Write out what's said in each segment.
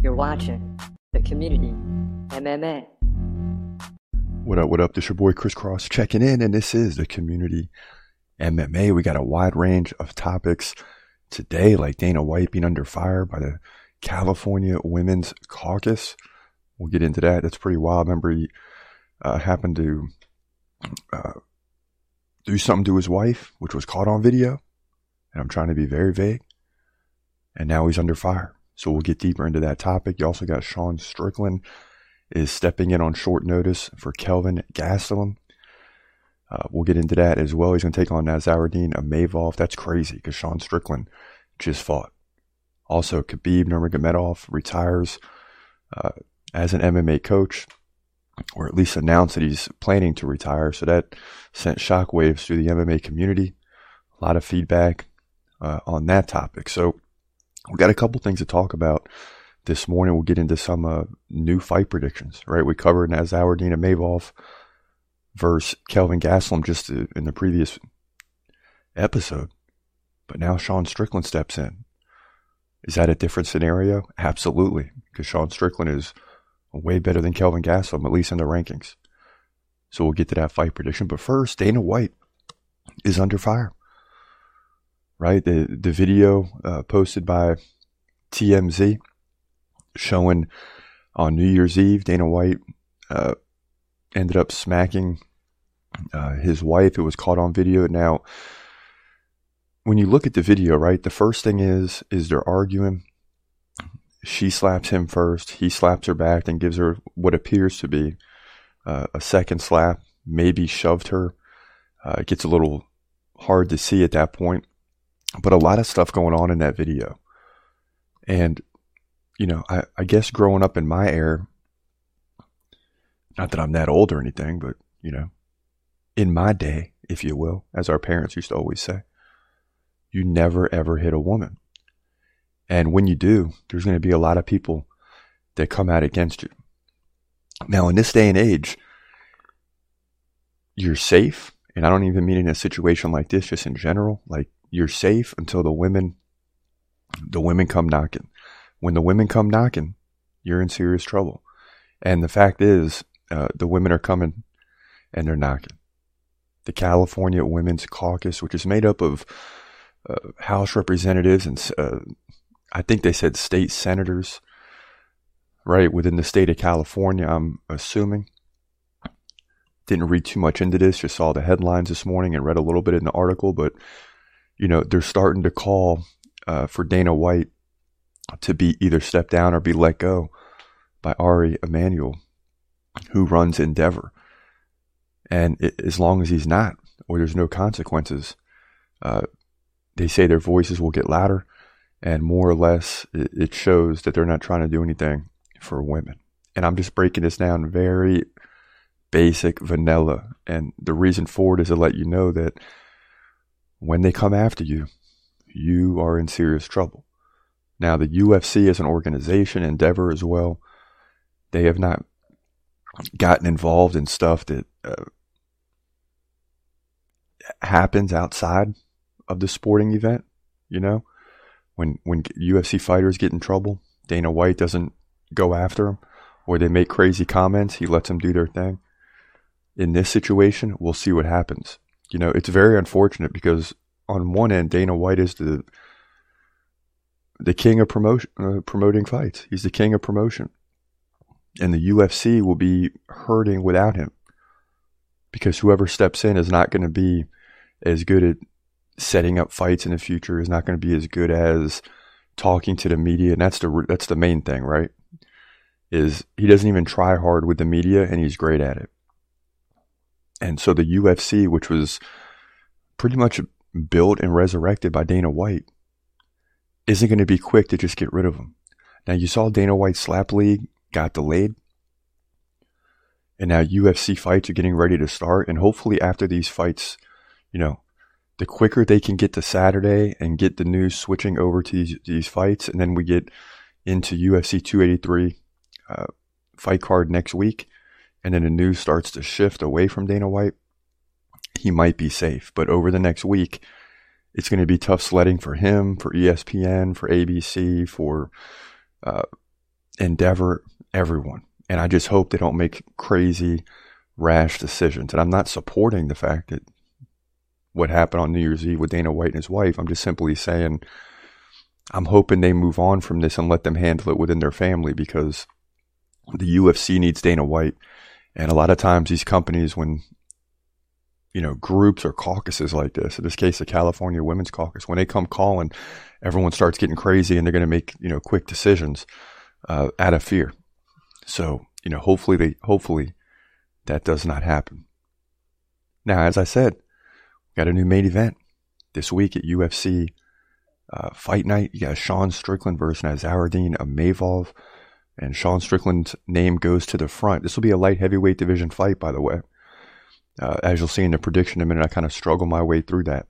You're watching the community MMA. What up, what up? This your boy Chris Cross checking in, and this is the community MMA. We got a wide range of topics today, like Dana White being under fire by the California Women's Caucus. We'll get into that. That's pretty wild. Remember, he uh, happened to uh, do something to his wife, which was caught on video. And I'm trying to be very vague. And now he's under fire. So we'll get deeper into that topic. You also got Sean Strickland is stepping in on short notice for Kelvin Gastelum. Uh, we'll get into that as well. He's going to take on Nassourdine Imavov. That's crazy because Sean Strickland just fought. Also, Khabib Nurmagomedov retires uh, as an MMA coach, or at least announced that he's planning to retire. So that sent shockwaves through the MMA community. A lot of feedback uh, on that topic. So we got a couple things to talk about this morning. We'll get into some uh, new fight predictions. Right, we covered Nassourdine Imavov versus Kelvin Gastelum just in the previous episode. But now Sean Strickland steps in. Is that a different scenario? Absolutely, because Sean Strickland is way better than Kelvin Gastelum, at least in the rankings. So we'll get to that fight prediction. But first, Dana White is under fire. Right, the the video uh, posted by TMZ showing on New Year's Eve, Dana White uh, ended up smacking uh, his wife. It was caught on video. Now, when you look at the video, right, the first thing is is they're arguing. She slaps him first. He slaps her back and gives her what appears to be uh, a second slap. Maybe shoved her. Uh, it gets a little hard to see at that point, but a lot of stuff going on in that video. And you know, I, I guess growing up in my era, not that I'm that old or anything, but you know, in my day, if you will, as our parents used to always say, you never ever hit a woman. And when you do, there's going to be a lot of people that come out against you. Now, in this day and age, you're safe. And I don't even mean in a situation like this, just in general. Like you're safe until the women, the women come knocking. When the women come knocking, you're in serious trouble. And the fact is, uh, the women are coming and they're knocking the California Women's Caucus, which is made up of uh, House representatives and uh, I think they said state senators, right, within the state of California, I'm assuming. Didn't read too much into this, just saw the headlines this morning and read a little bit in the article, but, you know, they're starting to call uh, for Dana White to be either step down or be let go by Ari Emanuel, who runs Endeavor. And it, as long as he's not, or there's no consequences, uh, they say their voices will get louder, and more or less, it, it shows that they're not trying to do anything for women. And I'm just breaking this down very basic, vanilla. And the reason for it is to let you know that when they come after you, you are in serious trouble. Now, the UFC as an organization, Endeavor as well, they have not gotten involved in stuff that uh, happens outside of the sporting event. You know, when when UFC fighters get in trouble, Dana White doesn't go after them, or they make crazy comments. He lets them do their thing. In this situation, we'll see what happens. You know, it's very unfortunate because on one end, Dana White is the the king of promotion, uh, promoting fights. He's the king of promotion, and the UFC will be hurting without him because whoever steps in is not going to be as good at setting up fights in the future. Is not going to be as good as talking to the media, and that's the that's the main thing, right? Is he doesn't even try hard with the media, and he's great at it. And so the UFC, which was pretty much built and resurrected by Dana White, isn't going to be quick to just get rid of him. Now you saw Dana White's slap league got delayed. And now UFC fights are getting ready to start. And hopefully after these fights, you know, the quicker they can get to Saturday and get the news switching over to these, these fights, and then we get into UFC 283 uh, fight card next week, and then the news starts to shift away from Dana White, he might be safe. But over the next week, it's going to be tough sledding for him, for ESPN, for ABC, for uh, endeavor everyone. And I just hope they don't make crazy, rash decisions. And I'm not supporting the fact that what happened on New Year's Eve with Dana White and his wife. I'm just simply saying I'm hoping they move on from this and let them handle it within their family because the UFC needs Dana White. And a lot of times these companies, when, you know, groups or caucuses like this, in this case, the California Women's Caucus, when they come calling, everyone starts getting crazy and they're going to make, you know, quick decisions uh, out of fear. So, you know, hopefully they, hopefully that does not happen. Now, as I said, we got a new main event this week at UFC uh, Fight Night. You got Sean Strickland versus Nassourdine Imavov. And Sean Strickland's name goes to the front. This will be a light heavyweight division fight, by the way. Uh, as you'll see in the prediction in a minute, I kind of struggle my way through that.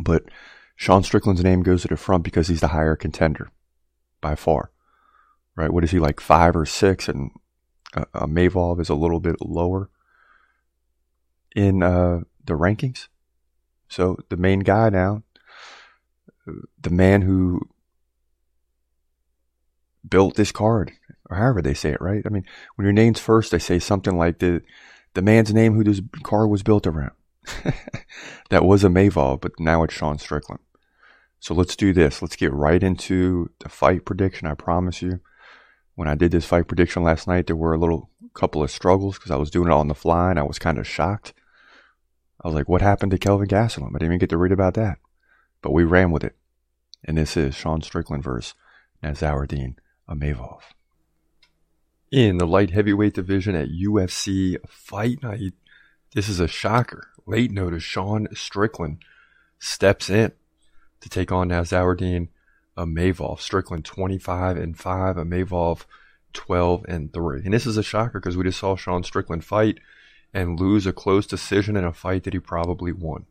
But Sean Strickland's name goes to the front because he's the higher contender by far. Right? What is he like five or six? And uh, uh, Mavov is a little bit lower in uh, the rankings. So the main guy now, the man who built this card, or however they say it, right? I mean, when your name's first, they say something like the the man's name who this car was built around. that was Imavov, but now it's Sean Strickland. So let's do this. Let's get right into the fight prediction. I promise you. When I did this fight prediction last night, there were a little couple of struggles because I was doing it on the fly and I was kind of shocked. I was like, what happened to Kelvin Gastelum? I didn't even get to read about that. But we ran with it. And this is Sean Strickland versus Nassourdine Imavov. In the light heavyweight division at UFC Fight Night, this is a shocker. Late notice Sean Strickland steps in to take on Nassourdine Imavov. Strickland 25 and 5, Imavov 12 and 3. And this is a shocker because we just saw Sean Strickland fight and lose a close decision in a fight that he probably won.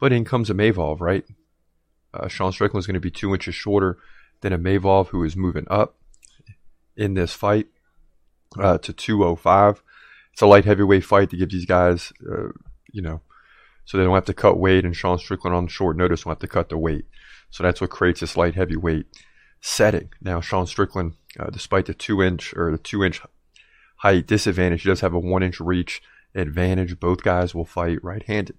But in comes Imavov, right? Uh, Sean Strickland is going to be two inches shorter than Imavov, who is moving up in this fight uh, to 205. It's a light heavyweight fight to give these guys, uh, you know, so they don't have to cut weight, and Sean Strickland on short notice won't have to cut the weight. So that's what creates this light heavyweight setting. Now, Sean Strickland, uh, despite the two inch or the two inch height disadvantage, he does have a one inch reach advantage. Both guys will fight right handed.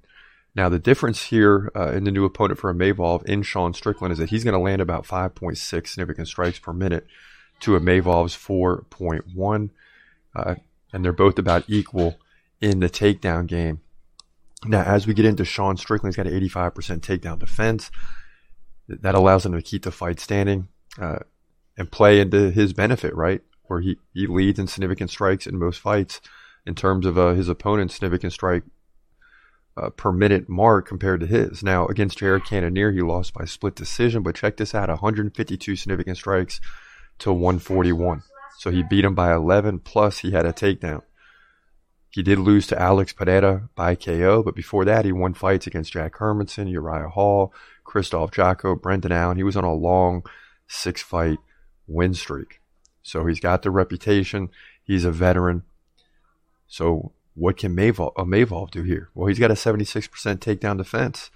Now, the difference here uh, in the new opponent for Imavov in Sean Strickland is that he's going to land about 5.6 significant strikes per minute to a Imavov's 4.1. Uh, and they're both about equal in the takedown game. Now, as we get into Sean Strickland, he's got an 85% takedown defense. That allows him to keep the fight standing uh, and play into his benefit, right? Where he, he leads in significant strikes in most fights in terms of uh, his opponent's significant strike uh, per minute mark compared to his. Now, against Jared Cannonier, he lost by split decision, but check this out 152 significant strikes to 141. So he beat him by 11, plus he had a takedown. He did lose to Alex Pereira by KO, but before that, he won fights against Jack Hermansson, Uriah Hall, Christoph Jotko, Brendan Allen. He was on a long six fight win streak. So he's got the reputation. He's a veteran. So what can Mavov, uh, Mavov do here? Well, he's got a 76% takedown defense.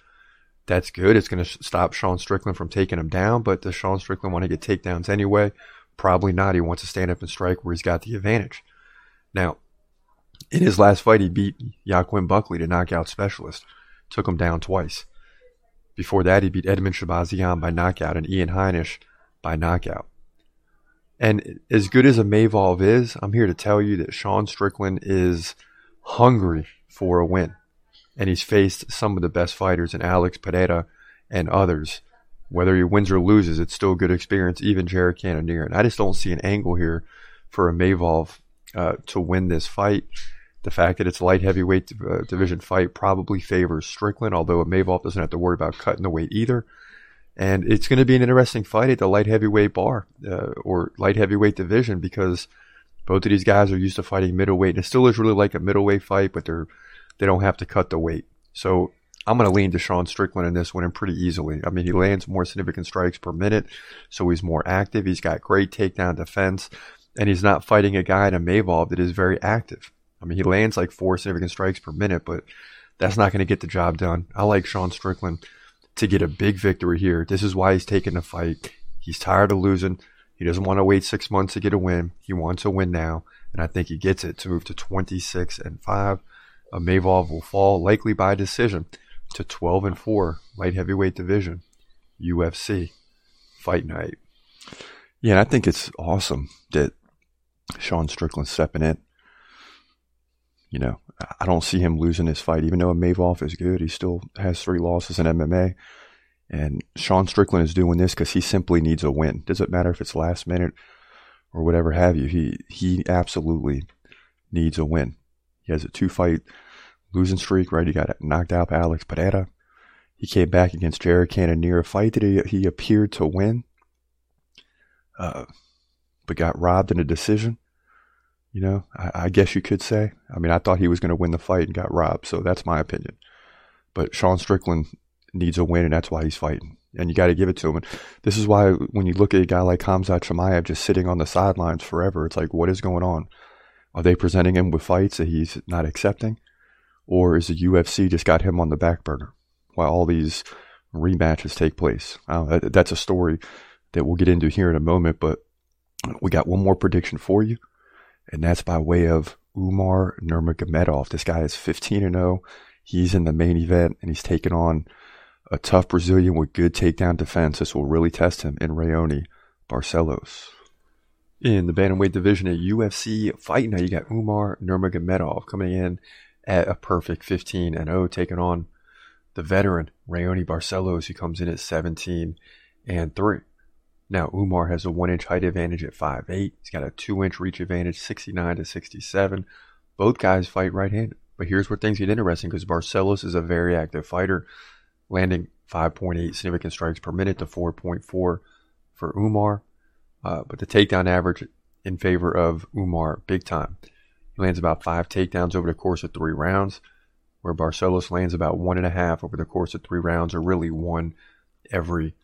That's good. It's going to stop Sean Strickland from taking him down, but does Sean Strickland want to get takedowns anyway? Probably not. He wants to stand up and strike where he's got the advantage. Now, in his last fight, he beat Joaquin Buckley, the knockout specialist, took him down twice. Before that, he beat Edmen Shahbazyan by knockout and Ian Heinisch by knockout. And as good as Imavov is, I'm here to tell you that Sean Strickland is – hungry for a win. And he's faced some of the best fighters in Alex Pereira and others. Whether he wins or loses, it's still a good experience, even Jared Cannonier. And I just don't see an angle here for Imavov uh, to win this fight. The fact that it's a light heavyweight uh, division fight probably favors Strickland, although Imavov doesn't have to worry about cutting the weight either. And it's going to be an interesting fight at the light heavyweight bar uh, or light heavyweight division because – both of these guys are used to fighting middleweight, and it still is really like a middleweight fight, but they're they don't have to cut the weight. So I'm going to lean to Sean Strickland in this one and pretty easily. I mean, he lands more significant strikes per minute, so he's more active. He's got great takedown defense, and he's not fighting a guy in a Mavov that is very active. I mean, he lands like four significant strikes per minute, but that's not going to get the job done. I like Sean Strickland to get a big victory here. This is why he's taking the fight. He's tired of losing. He doesn't want to wait six months to get a win. He wants a win now, and I think he gets it to move to 26 and 5. Uh, Mavov will fall likely by decision to 12 and 4 light heavyweight division UFC fight night. Yeah, and I think it's awesome that Sean Strickland's stepping in. You know, I don't see him losing this fight, even though Mavov is good. He still has three losses in MMA. And Sean Strickland is doing this because he simply needs a win. Doesn't matter if it's last minute or whatever have you. He he absolutely needs a win. He has a two fight losing streak, right? He got knocked out by Alex Pereira. He came back against Jared Cannonier, a fight that he, he appeared to win, uh, but got robbed in a decision. You know, I, I guess you could say. I mean, I thought he was going to win the fight and got robbed, so that's my opinion. But Sean Strickland needs a win, and that's why he's fighting. And you got to give it to him. And this is why when you look at a guy like Khamzat Chimaev just sitting on the sidelines forever, it's like, what is going on? Are they presenting him with fights that he's not accepting? Or is the UFC just got him on the back burner while all these rematches take place? Uh, that's a story that we'll get into here in a moment, but we got one more prediction for you and that's by way of Umar Nurmagomedov. This guy is 15 and 0. He's in the main event and he's taking on a tough Brazilian with good takedown defense. This will really test him in Raoni Barcelos. In the bantamweight division at UFC Fight Night, you got Umar Nurmagomedov coming in at a perfect 15 and 0, taking on the veteran Raoni Barcelos, who comes in at 17 and 3. Now, Umar has a one inch height advantage at 5'8. He's got a two inch reach advantage, 69 to 67. Both guys fight right handed. But here's where things get interesting because Barcelos is a very active fighter, landing 5.8 significant strikes per minute to 4.4 for Umar. Uh, but the takedown average in favor of Umar, big time. He lands about five takedowns over the course of three rounds, where Barcelos lands about one and a half over the course of three rounds, or really one every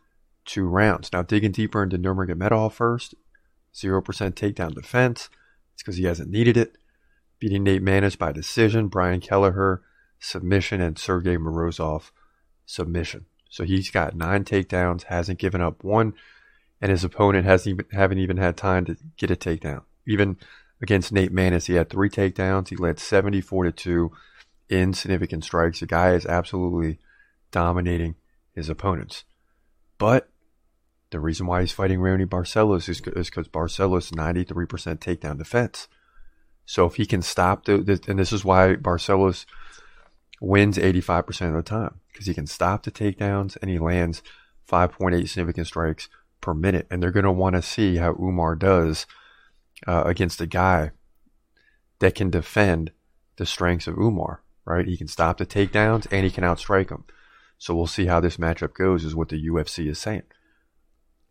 two rounds. Now, digging deeper into Nurmagomedov first, 0% takedown defense. It's because he hasn't needed it. Beating Nate Maness by decision, Brian Kelleher submission, and Sergey Morozov submission. So he's got nine takedowns, hasn't given up one, and his opponent hasn't even haven't even had time to get a takedown. Even against Nate Maness, he had three takedowns. He led 74 to 2 in significant strikes. The guy is absolutely dominating his opponents. But the reason why he's fighting Raoni Barcelos is because Barcelos 93% takedown defense. So if he can stop the, the, and this is why Barcelos wins 85% of the time because he can stop the takedowns and he lands 5.8 significant strikes per minute. And they're going to want to see how Umar does uh, against a guy that can defend the strengths of Umar, right? He can stop the takedowns and he can outstrike them. So we'll see how this matchup goes, is what the UFC is saying.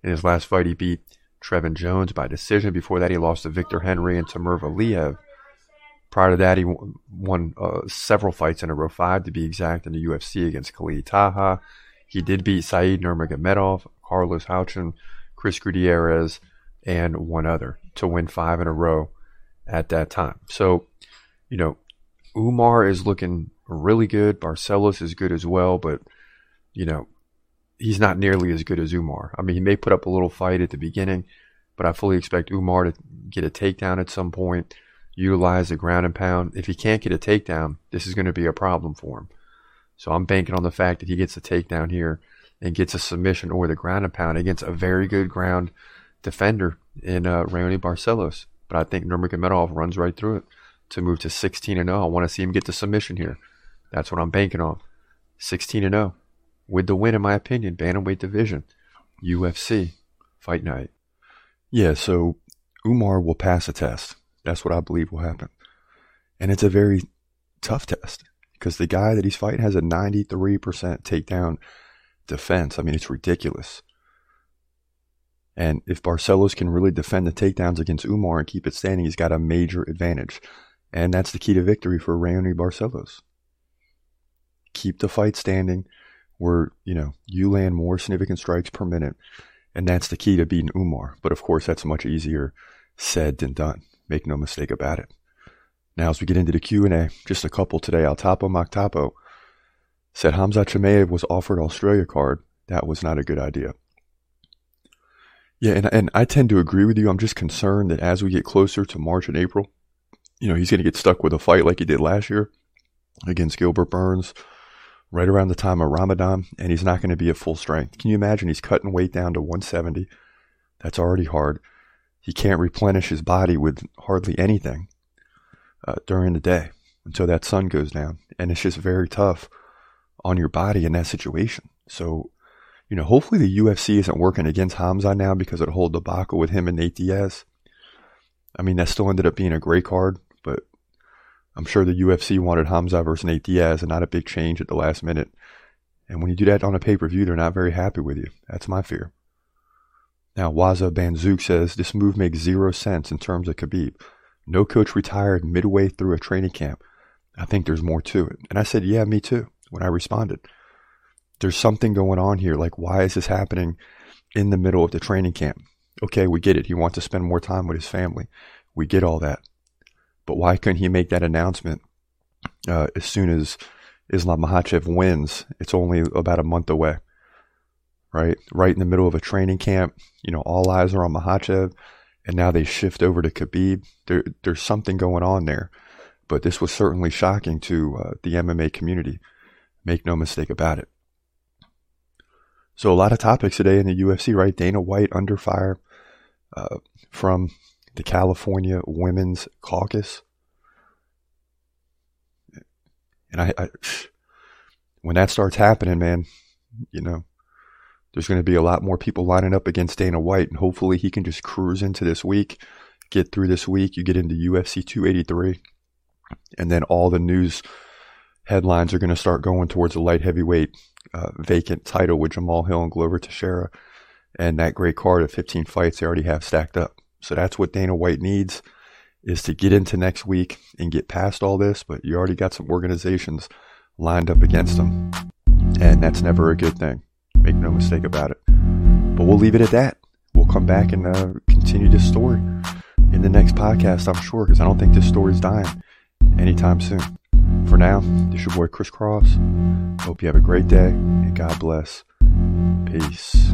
In his last fight, he beat Trevin Jones by decision. Before that, he lost to Victor Henry and Timur Valiev. Prior to that, he won uh, several fights in a row, five to be exact, in the UFC against Khalid Taha. He did beat Said Nurmagomedov, Carlos Huachin, Chris Gutierrez, and one other to win five in a row at that time. So, you know, Umar is looking really good. Barcelos is good as well, but, you know, he's not nearly as good as Umar. I mean, he may put up a little fight at the beginning, but I fully expect Umar to get a takedown at some point, utilize the ground and pound. If he can't get a takedown, this is going to be a problem for him. So I'm banking on the fact that he gets a takedown here and gets a submission or the ground and pound against a very good ground defender in uh, Raoni Barcelos. But I think Nurmagomedov runs right through it to move to 16 and 0. I want to see him get the submission here. That's what I'm banking on. 16 and 0 with the win, in my opinion, bantamweight division, UFC fight night. Yeah, so Umar will pass a test. That's what I believe will happen. And it's a very tough test because the guy that he's fighting has a 93% takedown defense. I mean, it's ridiculous. And if Barcelos can really defend the takedowns against Umar and keep it standing, he's got a major advantage. And that's the key to victory for Raoni Barcelos. Keep the fight standing where, you know, you land more significant strikes per minute. And that's the key to beating Umar. But of course, that's much easier said than done. Make no mistake about it. Now, as we get into the Q&A, just a couple today. Altapo Maktapo said Khamzat Chimaev was offered Australia card. That was not a good idea. Yeah, and and I tend to agree with you. I'm just concerned that as we get closer to March and April, you know, he's going to get stuck with a fight like he did last year against Gilbert Burns right around the time of Ramadan, and he's not going to be at full strength. Can you imagine? He's cutting weight down to 170. That's already hard. He can't replenish his body with hardly anything uh, during the day until that sun goes down. And it's just very tough on your body in that situation. So, you know, hopefully the UFC isn't working against Khamzat now because of the whole debacle with him and Nate Diaz. I mean, that still ended up being a great card, but I'm sure the UFC wanted Khamzat versus Nate Diaz and not a big change at the last minute. And when you do that on a pay per view, they're not very happy with you. That's my fear. Now, Waza Banzouk says this move makes zero sense in terms of Khabib. No coach retired midway through a training camp. I think there's more to it. And I said, yeah, me too, when I responded. There's something going on here. Like, why is this happening in the middle of the training camp? Okay, we get it. He wants to spend more time with his family. We get all that. But why couldn't he make that announcement uh, as soon as Islam Makhachev wins? It's only about a month away, right? Right in the middle of a training camp. You know, all eyes are on Makhachev, and now they shift over to Khabib. There, there's something going on there. But this was certainly shocking to uh, the MMA community. Make no mistake about it. So a lot of topics today in the UFC, right? Dana White under fire uh, from the California Women's Caucus. And I, I, when that starts happening, man, you know, there's going to be a lot more people lining up against Dana White, and hopefully he can just cruise into this week, get through this week. You get into UFC 283, and then all the news headlines are going to start going towards a light heavyweight uh, vacant title with Jamahal Hill and Glover Teixeira, and that great card of 15 fights they already have stacked up. So that's what Dana White needs is to get into next week and get past all this. But you already got some organizations lined up against them. and that's never a good thing. Make no mistake about it. But we'll leave it at that. We'll come back and uh, continue this story in the next podcast, I'm sure, because I don't think this story's dying anytime soon. For now, this is your boy Chris Cross. Hope you have a great day and God bless. Peace.